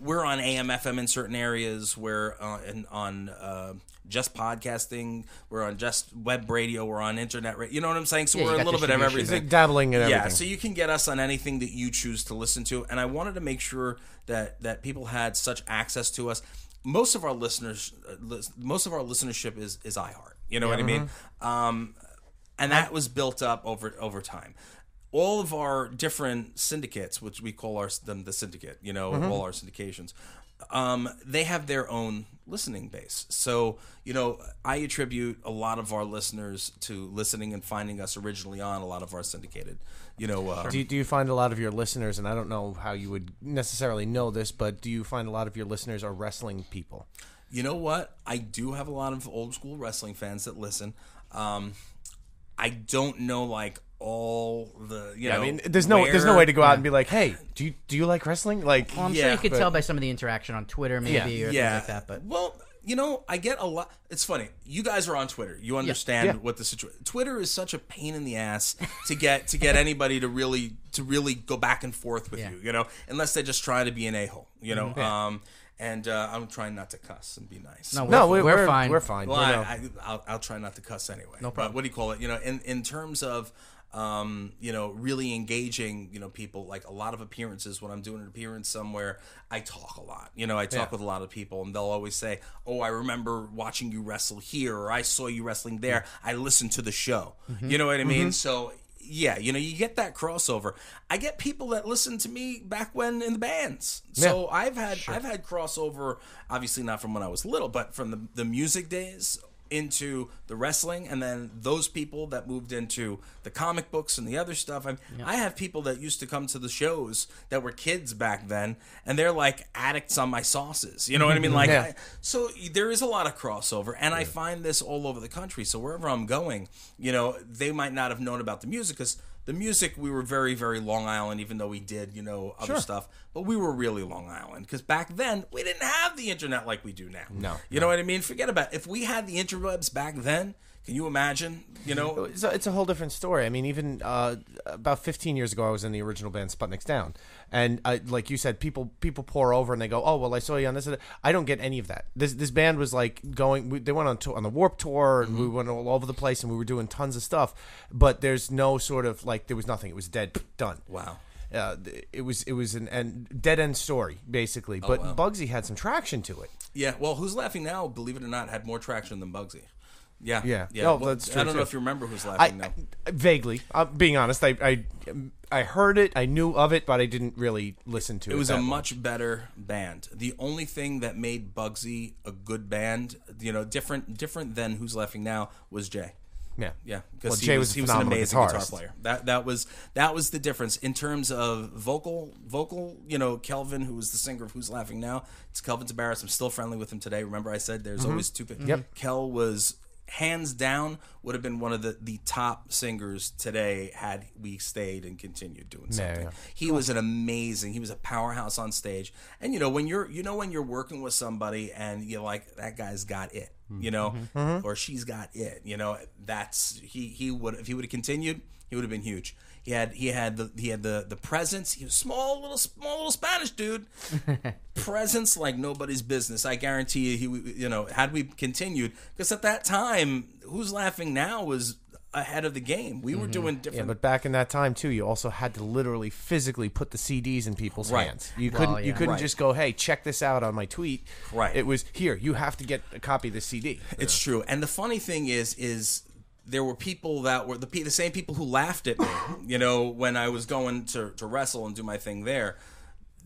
[SPEAKER 4] We're on AM, FM in certain areas. We're uh, in, on uh, just podcasting. We're on just web radio. We're on internet. radio. you know what I'm saying? So
[SPEAKER 3] Yeah,
[SPEAKER 4] we're a little bit of everything
[SPEAKER 1] it dabbling in everything?
[SPEAKER 4] yeah, so you can get us on anything that you choose to listen to, and I wanted to make sure that that people had such access to us. Most of our listeners, uh, most of our listenership is is iHeart. You know what I mean? Um, and that was built up over over time. All of our different syndicates, which we call our them the syndicate, you know, all our syndications, um, they have their own listening base. So, you know, I attribute a lot of our listeners to listening and finding us originally on a lot of our syndicated, you know, uh,
[SPEAKER 1] Do you, do you find a lot of your listeners, and I don't know how you would necessarily know this, but do you find a lot of your listeners are wrestling people?
[SPEAKER 4] You know what? I do have a lot of old school wrestling fans that listen. Um, I don't know like all the you know.
[SPEAKER 1] I mean, there's no there's no way to go out and be like, hey, do you do you like wrestling? Like,
[SPEAKER 3] well, I'm sure you could
[SPEAKER 1] but-
[SPEAKER 3] tell by some of the interaction on Twitter, maybe, or
[SPEAKER 4] yeah,
[SPEAKER 3] things like that. But
[SPEAKER 4] well, you know, I get a lot. It's funny. You guys are on Twitter. You understand
[SPEAKER 1] Yeah.
[SPEAKER 4] what the situation. Twitter is such a pain in the ass to get to get anybody to really to really go back and forth with
[SPEAKER 3] Yeah.
[SPEAKER 4] you. You know, unless they just try to be an a hole. You know,
[SPEAKER 1] Mm-hmm.
[SPEAKER 4] um, and uh, I'm trying not to cuss and be nice.
[SPEAKER 3] no, we're,
[SPEAKER 1] no, we're,
[SPEAKER 3] we're, fine.
[SPEAKER 1] We're fine.
[SPEAKER 4] Well,
[SPEAKER 1] We're
[SPEAKER 4] I,
[SPEAKER 1] no-
[SPEAKER 4] I, I'll, I'll try not to cuss anyway. No
[SPEAKER 3] problem.
[SPEAKER 4] But what do you call it? You know, in in terms of um, you know, really engaging, you know, people like a lot of appearances. When I'm doing an appearance somewhere, I talk a lot. You know, I talk
[SPEAKER 1] Yeah.
[SPEAKER 4] with a lot of people, and they'll always say, "Oh, I remember watching you wrestle here, or I saw you wrestling there. I listened to the show."
[SPEAKER 1] Mm-hmm.
[SPEAKER 4] You know what I mean? So. Yeah, you know, you get that crossover. I get people that listen to me back when in the bands. So
[SPEAKER 1] Yeah.
[SPEAKER 4] I've had I've had crossover, obviously not from when I was little, but from the, the music days into the wrestling and then those people that moved into the comic books and the other stuff. I, I have people that used to come to the shows that were kids back then and they're like addicts on my sauces. You know what i mean? Mm-hmm. Like
[SPEAKER 1] Yeah.
[SPEAKER 4] I, so there is a lot of crossover and i find this all over the country. So wherever i'm going you know they might not have known about the music because the music we were very very long island even though we did you know other stuff but we were really long island because back then we didn't have the internet like we do now.
[SPEAKER 1] No,
[SPEAKER 4] you know what i mean? Forget about it. if we had the interwebs back then can you imagine you know
[SPEAKER 1] It's a, it's a whole different story. I mean, even uh, about 15 years ago, I was in the original band Sputnik's Down, and uh, like you said, people people pour over and they go, "Oh, well, I saw you on this." I don't get any of that. This this band was like going. We, they went on tour, on the Warp Tour, and we went all over the place, and we were doing tons of stuff. But there's no sort of like there was nothing. It was dead, done.
[SPEAKER 4] wow
[SPEAKER 1] Uh, it was it was an and dead end story basically. But
[SPEAKER 4] wow.
[SPEAKER 1] Bugsy had some traction to it.
[SPEAKER 4] Yeah, well, Who's Laughing Now, believe it or not, had more traction than Bugsy. Yeah,
[SPEAKER 1] Yeah.
[SPEAKER 4] yeah.
[SPEAKER 1] Oh,
[SPEAKER 4] Well,
[SPEAKER 1] that's
[SPEAKER 4] I don't know if you remember Who's
[SPEAKER 1] I,
[SPEAKER 4] Laughing Now.
[SPEAKER 1] I- vaguely, uh, being honest, I, I I heard it, I knew of it, but I didn't really listen to it.
[SPEAKER 4] It was a
[SPEAKER 1] much.
[SPEAKER 4] better band. The only thing that made Bugsy a good band, you know, different different than Who's Laughing Now, was Jay.
[SPEAKER 1] Yeah,
[SPEAKER 4] Yeah,
[SPEAKER 1] Well,
[SPEAKER 4] because
[SPEAKER 1] Jay
[SPEAKER 4] he
[SPEAKER 1] was
[SPEAKER 4] was, he was an amazing guitar player. That that was that was the difference in terms of vocal vocal. You know, Kelvin, who was the singer of Who's Laughing Now, it's Kelvin Tabaris. I'm still friendly with him today. Remember, I said there's always two.
[SPEAKER 1] Mm-hmm. Yep.
[SPEAKER 4] Kel was hands down would have been one of the, the top singers today had we stayed and continued doing something.
[SPEAKER 1] yeah.
[SPEAKER 4] He was an amazing. He was a powerhouse on stage. And you know when you're you know when you're working with somebody and you're like that guy's got it, you know,
[SPEAKER 1] Mm-hmm.
[SPEAKER 4] or she's got it, you know. That's he he would if he would have continued, he would have been huge. He had he had the he had the the presence. He was small little small little Spanish dude. presence like nobody's business. I guarantee you, he you know had we continued because at that time, who's laughing now was ahead of the game. We were mm-hmm. doing different.
[SPEAKER 1] Yeah,
[SPEAKER 4] different.
[SPEAKER 1] but back in that time too, you also had to literally physically put the CDs in people's
[SPEAKER 4] Right.
[SPEAKER 1] hands. You
[SPEAKER 3] Well,
[SPEAKER 1] couldn't you
[SPEAKER 3] yeah.
[SPEAKER 1] couldn't
[SPEAKER 4] Right.
[SPEAKER 1] just go, "Hey, check this out on my tweet."
[SPEAKER 4] Right.
[SPEAKER 1] It was here. You have to get a copy of the CD.
[SPEAKER 4] It's true. And the funny thing is, is there were people that were the the same people who laughed at me. You know, when I was going to to wrestle and do my thing there.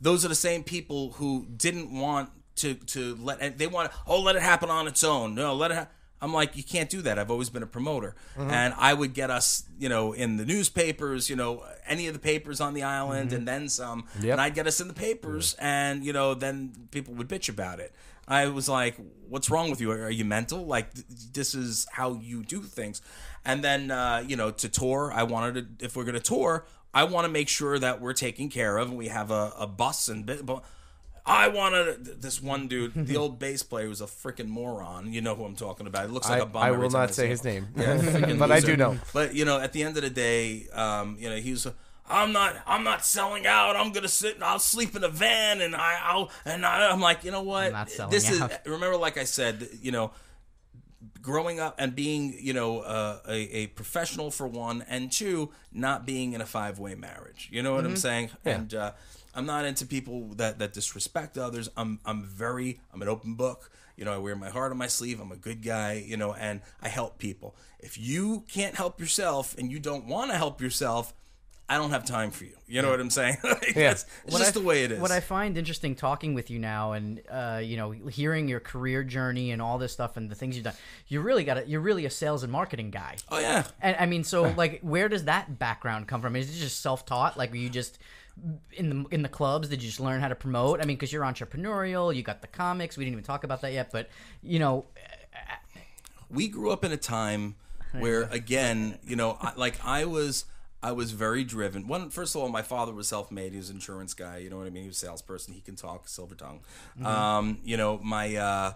[SPEAKER 4] Those are the same people who didn't want to to let and they want oh let it happen on its own. No, let it. Ha-. I'm like you can't do that. I've always been a promoter, mm-hmm. and I would get us you know in the newspapers, you know any of the papers on the island, mm-hmm. and then some.
[SPEAKER 1] Yep.
[SPEAKER 4] And I'd get us in the papers, mm-hmm. and you know then people would bitch about it. I was like, "What's wrong with you? Are you mental? Like th- this is how you do things." And then uh, you know to tour, I wanted to if we're going to tour, I want to make sure that we're taken care of and we have a, a bus and. But I wanted this one dude, the old bass player, was a freaking moron. You know who I'm talking about. It looks like
[SPEAKER 1] I,
[SPEAKER 4] a bum.
[SPEAKER 1] I will not
[SPEAKER 4] see
[SPEAKER 1] say
[SPEAKER 4] him.
[SPEAKER 1] his name,
[SPEAKER 4] freaking
[SPEAKER 1] but I
[SPEAKER 4] loser.
[SPEAKER 1] do know.
[SPEAKER 4] But you know, at the end of the day, um, you know, he's. was. I'm not. I'm not selling out. I'm gonna sit. and I'll sleep in a van, and I, I'll. And I, I'm like, you know what?
[SPEAKER 3] not selling
[SPEAKER 4] this
[SPEAKER 3] out.
[SPEAKER 4] is. Remember, like I said, you know, growing up and being, you know, uh, a, a professional for one, and two, not being in a five way marriage. You know what I'm saying? And uh, I'm not into people that that disrespect others. I'm I'm very. I'm an open book. You know, I wear my heart on my sleeve. I'm a good guy, you know, and I help people. If you can't help yourself and you don't want to help yourself, I don't have time for you. You know what I'm saying? Like,
[SPEAKER 1] Yeah.
[SPEAKER 4] that's- it's
[SPEAKER 3] What
[SPEAKER 4] just
[SPEAKER 3] I-
[SPEAKER 4] the way it is.
[SPEAKER 3] What I find interesting talking with you now, and uh, you know, hearing your career journey and all this stuff and the things you've done, you really got. You're really a sales and marketing guy.
[SPEAKER 4] oh yeah.
[SPEAKER 3] And I mean, so like, where does that background come from? Is it just self-taught? Like, were you just in the in the clubs? Did you just learn how to promote? I mean, because you're entrepreneurial, you got the comics. We didn't even talk about that yet, but you know,
[SPEAKER 4] we grew up in a time where again you know I, like i was i was very driven. One first of all my father was self-made. He was an insurance guy you know what i mean? He was a salesperson. He can talk silver tongue. Um, you know my uh,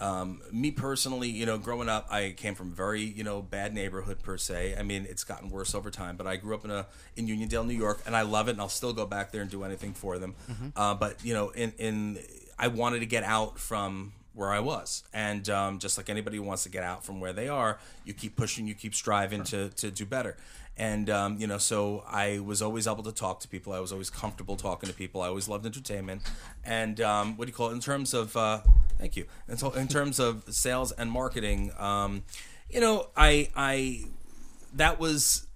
[SPEAKER 4] um, me personally, you know, growing up, I came from very, you know, bad neighborhood per se. I mean, it's gotten worse over time, but I grew up in a in Uniondale, New York, and I love it, and I'll still go back there and do anything for them. Uh, but you know, in in I wanted to get out from where I was. And um, just like anybody who wants to get out from where they are, you keep pushing, you keep striving to, to do better. And, um, you know, so I was always able to talk to people. I was always comfortable talking to people. I always loved entertainment. And um, what do you call it? In terms of, uh, thank you. And so in terms of sales and marketing, um, you know, I, I, that was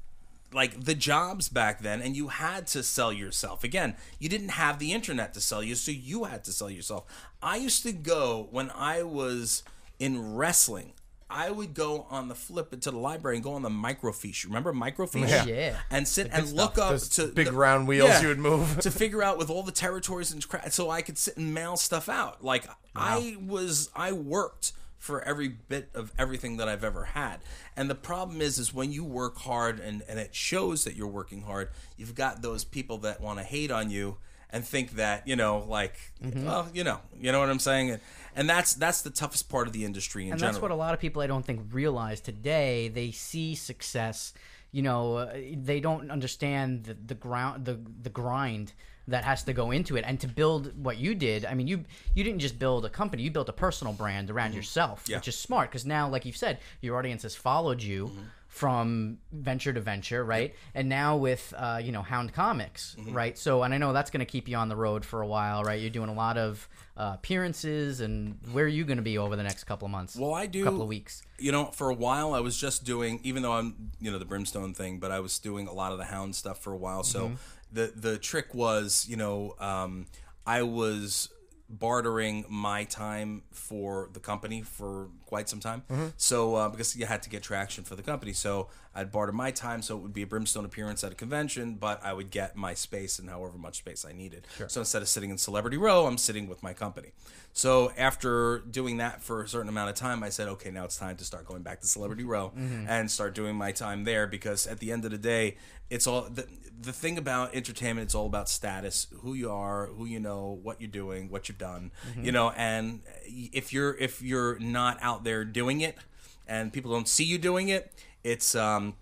[SPEAKER 4] like the jobs back then and you had to sell yourself again you didn't have the internet to sell you so you had to sell yourself i used to go when i was in wrestling I would go on the flip into the library and go on the microfiche. Remember microfiche?
[SPEAKER 1] Yeah.
[SPEAKER 3] Yeah.
[SPEAKER 4] And sit and look up
[SPEAKER 1] Those
[SPEAKER 4] to
[SPEAKER 1] big
[SPEAKER 4] the-
[SPEAKER 1] round wheels you would move.
[SPEAKER 4] to figure out with all the territories and cra- so I could sit and mail stuff out. Like I was, I worked for every bit of everything that I've ever had. And the problem is, is when you work hard and and it shows that you're working hard, you've got those people that want to hate on you and think that you know, like,
[SPEAKER 3] Mm-hmm.
[SPEAKER 4] well, you know, you know what I'm saying. And, and that's that's the toughest part of the industry in
[SPEAKER 3] and
[SPEAKER 4] general.
[SPEAKER 3] that's what a lot of people I don't think realize today. They see success, you know, they don't understand the, the ground, the the grind that has to go into it, and to build what you did. I mean, you you didn't just build a company; you built a personal brand around yourself,
[SPEAKER 4] Mm-hmm. Yeah.
[SPEAKER 3] which is smart because now, like you've said, your audience has followed you.
[SPEAKER 4] Mm-hmm.
[SPEAKER 3] From venture to venture, right, and now with uh, you know Hound Comics,
[SPEAKER 4] Mm-hmm.
[SPEAKER 3] right. So, and I know that's going to keep you on the road for a while, right? You're doing a lot of uh, appearances, and where are you going to be over the next couple of months?
[SPEAKER 4] Well, I do.
[SPEAKER 3] A couple of weeks.
[SPEAKER 4] You know, for a while I was just doing, even though I'm, you know, the brimstone thing, but I was doing a lot of the hound stuff for a while. So
[SPEAKER 3] Mm-hmm.
[SPEAKER 4] the the trick was, you know, um, I was bartering my time for the company for quite some time.
[SPEAKER 3] Mm-hmm.
[SPEAKER 4] So uh, because you had to get traction for the company, so I'd barter my time, so it would be a brimstone appearance at a convention, but I would get my space and however much space I needed. So instead of sitting in Celebrity Row, I'm sitting with my company. So after doing that for a certain amount of time, I said, okay, now it's time to start going back to Celebrity Row and start doing my time there because at the end of the day, it's all the, the thing about entertainment. It's all about status, who you are, who you know, what you're doing, what you've done, you know. And if you're if you're not out there doing it, and people don't see you doing it, it's um,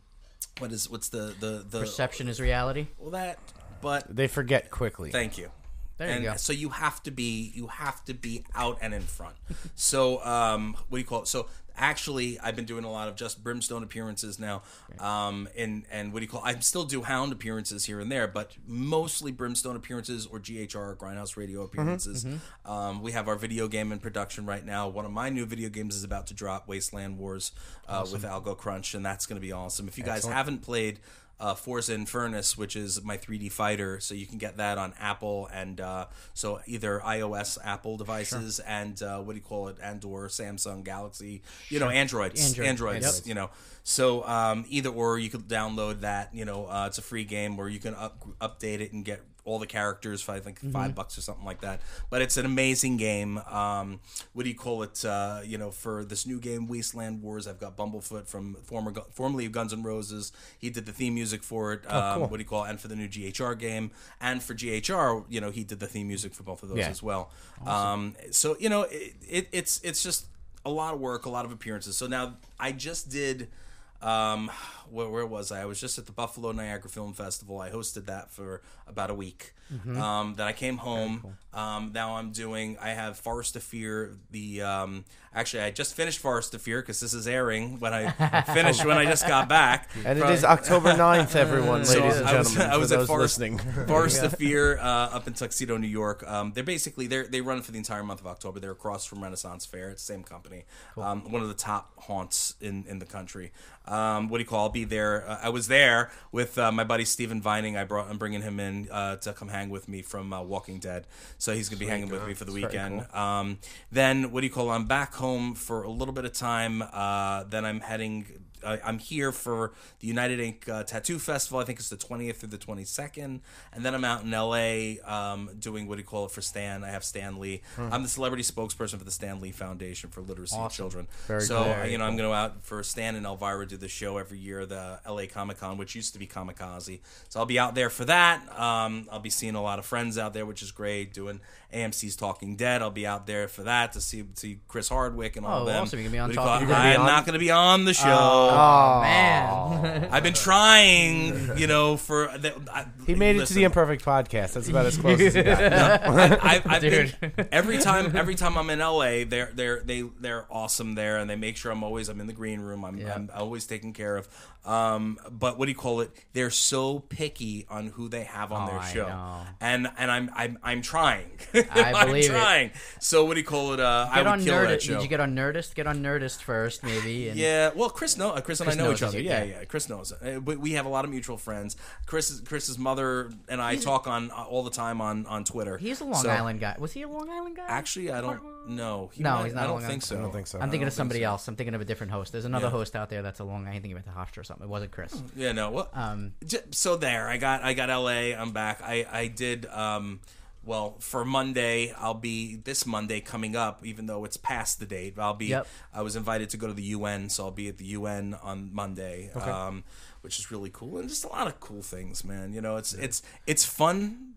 [SPEAKER 4] what is what's the the the
[SPEAKER 3] Perception is reality.
[SPEAKER 4] well that, but
[SPEAKER 1] They forget quickly.
[SPEAKER 4] Thank you.
[SPEAKER 3] There you go.
[SPEAKER 4] So you have to be you have to be out and in front. so um, what do you call it? So actually, I've been doing a lot of just brimstone appearances now. Um, and and what do you call? I still do hound appearances here and there, but mostly brimstone appearances or GHR or Grindhouse Radio
[SPEAKER 3] Mm-hmm,
[SPEAKER 4] appearances. Um, we have our video game in production right now. One of my new video games is about to drop, Wasteland Wars, uh, with Algo Crunch, and that's going to be awesome. If you guys haven't played uh, Forza Infernus, which is my 3D fighter. So you can get that on Apple and uh, so either iOS, Apple devices, and uh, what do you call it, and or Samsung Galaxy, you know, Androids,
[SPEAKER 3] Android.
[SPEAKER 4] Androids,
[SPEAKER 3] Yep.
[SPEAKER 4] you know. So um, either or, you could download that. You know, uh, it's a free game where you can up, update it and get all the characters for I think 5 bucks or something like that. But it's an amazing game. Um, what do you call it? Uh, you know, for this new game, Wasteland Wars, I've got Bumblefoot from former formerly of Guns N' Roses. He did the theme music for it. um, What do you call it? And for the new GHR game, and for GHR, you know, he did the theme music for both of those
[SPEAKER 1] Yeah.
[SPEAKER 4] as well. Um, so you know, it, it, it's it's just a lot of work, a lot of appearances. So now I just did. Um, where, where was I? I was just at the Buffalo Niagara Film Festival. I hosted that for about a week. Um, then I came home. Um, now I'm doing. I have Forest of Fear. The um, actually, I just finished Forest of Fear because this is airing when I finished when I just got back.
[SPEAKER 1] And it is October 9th, everyone,
[SPEAKER 4] so
[SPEAKER 1] ladies and
[SPEAKER 4] I was-
[SPEAKER 1] gentlemen,
[SPEAKER 4] I was at
[SPEAKER 1] those
[SPEAKER 4] Forest,
[SPEAKER 1] listening.
[SPEAKER 4] Forest of Fear uh, up in Tuxedo, New York. Um, they're basically they they run for the entire month of October. They're across from Renaissance Fair. It's the same company. Um, one of the top haunts in in the country. Um, what do you call? I'll be there. Uh, I was there with uh, my buddy Stephen Vining. I brought I'm bringing him in uh, to come hang with me from uh, Walking Dead. So he's gonna be hanging with me for the weekend. Um, then what do you call? I'm back home for a little bit of time. Uh, then I'm heading. I- I'm here for the United Ink uh, Tattoo Festival. I think it's the 20th through the 22nd, and then I'm out in LA um, doing what do you call it for Stan. I have Stan Lee. I'm the celebrity spokesperson for the Stan Lee Foundation for Literacy of Children.
[SPEAKER 1] Very
[SPEAKER 4] so
[SPEAKER 1] cool.
[SPEAKER 4] uh, you know, I'm going to go out for Stan and Elvira do the show every year, the LA Comic Con, which used to be Comikaze. So I'll be out there for that. Um, I'll be seeing a lot of friends out there, which is great. Doing AMC's Talking Dead. I'll be out there for that to see see Chris Hardwick and all
[SPEAKER 3] Oh,
[SPEAKER 4] of them.
[SPEAKER 3] awesome. You're gonna be on
[SPEAKER 4] What
[SPEAKER 3] Talking
[SPEAKER 4] call it?
[SPEAKER 3] Dead. You're gonna
[SPEAKER 1] be
[SPEAKER 4] I'm
[SPEAKER 1] on-
[SPEAKER 4] not going to be on the show.
[SPEAKER 3] Oh man,
[SPEAKER 4] I've been trying, you know, for the, I,
[SPEAKER 1] He made it to the imperfect podcast. That's about as close as he got.
[SPEAKER 4] I, I've
[SPEAKER 3] Dude.
[SPEAKER 4] been, every time every time I'm in LA, they're they're they they're awesome there, and they make sure I'm always I'm in the green room. I'm,
[SPEAKER 3] Yeah.
[SPEAKER 4] I'm always taken care of. Um, but what do you call it? They're so picky on who they have on
[SPEAKER 3] Oh,
[SPEAKER 4] their
[SPEAKER 3] I
[SPEAKER 4] show, and and I'm I'm I'm trying.
[SPEAKER 3] I
[SPEAKER 4] I'm
[SPEAKER 3] believe it.
[SPEAKER 4] trying. So what do you call it? Uh, I would
[SPEAKER 3] on
[SPEAKER 4] kill that
[SPEAKER 3] Nerdist.
[SPEAKER 4] show.
[SPEAKER 3] Did you get on Nerdist? Get on Nerdist first, maybe. And
[SPEAKER 4] Yeah, well, Chris, no, Chris and
[SPEAKER 3] Chris
[SPEAKER 4] I know each other.
[SPEAKER 3] you,
[SPEAKER 4] Yeah,
[SPEAKER 3] yeah.
[SPEAKER 4] yeah, Chris knows. Uh, But we have a lot of mutual friends. Chris, Chris's mother and I talk on uh, all the time on on Twitter.
[SPEAKER 3] He's a Long
[SPEAKER 4] So,
[SPEAKER 3] Island guy. Was he a Long Island guy?
[SPEAKER 4] Actually, I don't know. He
[SPEAKER 3] No,
[SPEAKER 4] might-
[SPEAKER 3] he's not
[SPEAKER 4] I don't
[SPEAKER 3] Long
[SPEAKER 4] think
[SPEAKER 3] Island.
[SPEAKER 4] so.
[SPEAKER 1] I don't think so.
[SPEAKER 3] I'm thinking of somebody
[SPEAKER 4] so.
[SPEAKER 3] else. I'm thinking of a different host. There's another
[SPEAKER 4] Yeah.
[SPEAKER 3] host out there that's a Long. Island, I think about the Hofstra or something. It wasn't Chris.
[SPEAKER 4] Yeah, no. Well,
[SPEAKER 3] Um,
[SPEAKER 4] j- so there, I got I got L.A. I'm back. I I did. Um, well, for Monday, I'll be this Monday coming up, even though it's past the date. I'll be.
[SPEAKER 3] Yep.
[SPEAKER 4] I was invited to go to the UN, so I'll be at the UN on Monday, um, which is really cool, and just a lot of cool things, man. You know, it's it's it's fun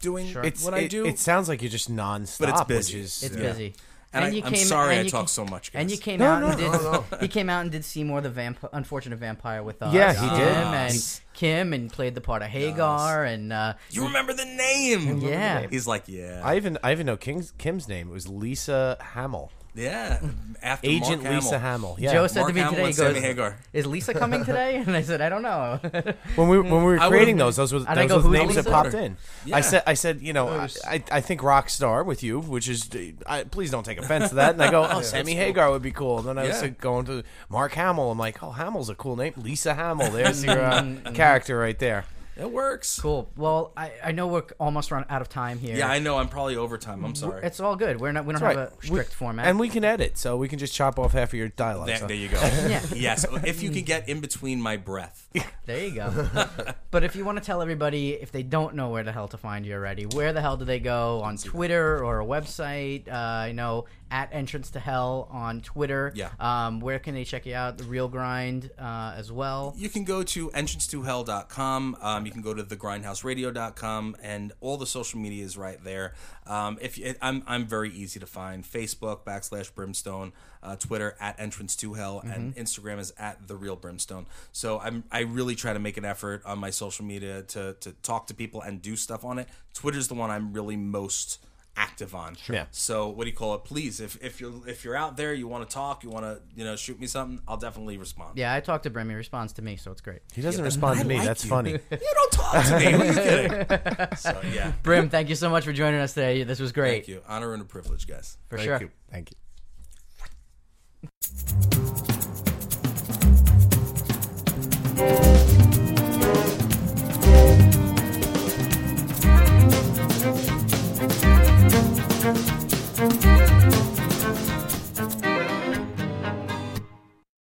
[SPEAKER 4] doing
[SPEAKER 1] It's,
[SPEAKER 4] what I
[SPEAKER 1] it,
[SPEAKER 4] do.
[SPEAKER 1] It sounds like you're just nonstop.
[SPEAKER 4] But it's busy.
[SPEAKER 1] Which is,
[SPEAKER 3] It's
[SPEAKER 4] Yeah.
[SPEAKER 3] busy.
[SPEAKER 4] And I-
[SPEAKER 3] you
[SPEAKER 4] I'm sorry
[SPEAKER 3] and
[SPEAKER 4] I
[SPEAKER 3] you
[SPEAKER 4] talk so much,
[SPEAKER 3] And you came
[SPEAKER 1] No,
[SPEAKER 3] out
[SPEAKER 1] no,
[SPEAKER 3] and did.
[SPEAKER 2] no,
[SPEAKER 3] He came out and did Seymour the vamp- unfortunate vampire with us.
[SPEAKER 1] Yeah, he
[SPEAKER 3] Kim
[SPEAKER 1] did.
[SPEAKER 3] And Kim and played the part of Hagar and uh,
[SPEAKER 4] you remember the name?
[SPEAKER 3] Yeah.
[SPEAKER 4] He's like, yeah,
[SPEAKER 1] I even I even know King's, Kim's name. It was Lisa Hamill,
[SPEAKER 4] yeah. After
[SPEAKER 1] Agent
[SPEAKER 4] Mark
[SPEAKER 1] Lisa
[SPEAKER 4] Hamill.
[SPEAKER 1] Hamill. Yeah.
[SPEAKER 3] Joe said
[SPEAKER 4] Mark
[SPEAKER 3] to me
[SPEAKER 4] Hamill
[SPEAKER 3] today, he
[SPEAKER 4] and Sammy
[SPEAKER 3] goes,
[SPEAKER 4] Hagar.
[SPEAKER 3] "Is Lisa coming today?" And I said, "I don't know."
[SPEAKER 1] when we when we were
[SPEAKER 4] I
[SPEAKER 1] creating
[SPEAKER 4] would've-
[SPEAKER 1] those, those were,
[SPEAKER 3] And I
[SPEAKER 1] those
[SPEAKER 3] go,
[SPEAKER 1] were the
[SPEAKER 3] "Who's
[SPEAKER 1] names that
[SPEAKER 3] Lisa?"
[SPEAKER 1] popped in.
[SPEAKER 4] Yeah.
[SPEAKER 1] I said I said you know I, I I think Rockstar with you, which is I, please don't take offense to that. And I go, oh, Sammy Hagar would be cool. And then I was
[SPEAKER 4] Yeah.
[SPEAKER 1] like, going to Mark Hamill. I'm like, oh, Hamill's a cool name. Lisa Hamill. There's your uh, character right there.
[SPEAKER 4] It works.
[SPEAKER 3] cool. Well, I, I know we're almost run out of time here.
[SPEAKER 4] Yeah, I know. I'm probably overtime. I'm sorry.
[SPEAKER 3] It's all good. We're not. We don't
[SPEAKER 1] That's
[SPEAKER 3] have
[SPEAKER 1] right.
[SPEAKER 3] a strict
[SPEAKER 1] We-
[SPEAKER 3] format.
[SPEAKER 1] And we can edit, so we can just chop off half of your dialogue.
[SPEAKER 4] There,
[SPEAKER 1] so-
[SPEAKER 4] there you go.
[SPEAKER 3] Yeah.
[SPEAKER 4] Yes, if you can get in between my breath.
[SPEAKER 3] There you go. but if you want to tell everybody, if they don't know where the hell to find you already, where the hell do they go on Twitter or a website? Uh, I know at Entrance to Hell on Twitter.
[SPEAKER 4] Yeah.
[SPEAKER 3] Um, where can they check you out? The Real Grind uh, as well.
[SPEAKER 4] You can go to entrancetohell.com. Um, you can go to thegrindhouseradio.com, and all the social media is right there. Um, if you, I'm, I'm very easy to find. Facebook backslash Brimstone, uh, Twitter at Entrance to Hell, and Instagram is at the Real Brimstone. So I'm I really try to make an effort on my social media to to talk to people and do stuff on it. Twitter's the one I'm really most active on.
[SPEAKER 1] Yeah.
[SPEAKER 4] So what do you call it? Please, if, if you're if you're out there, you want to talk, you want to you know shoot me something, I'll definitely respond.
[SPEAKER 3] Yeah, I talked to Brim. He responds to me, so it's great.
[SPEAKER 1] He doesn't
[SPEAKER 4] Yeah,
[SPEAKER 1] respond to me.
[SPEAKER 4] like
[SPEAKER 1] That's
[SPEAKER 4] you.
[SPEAKER 1] funny.
[SPEAKER 4] You don't talk to me. Who are you kidding? so yeah.
[SPEAKER 3] Brim, thank you so much for joining us today. This was great.
[SPEAKER 4] Thank you. Honor and a privilege, guys.
[SPEAKER 3] For
[SPEAKER 1] Thank
[SPEAKER 3] sure.
[SPEAKER 1] you. Thank you.
[SPEAKER 5] Thank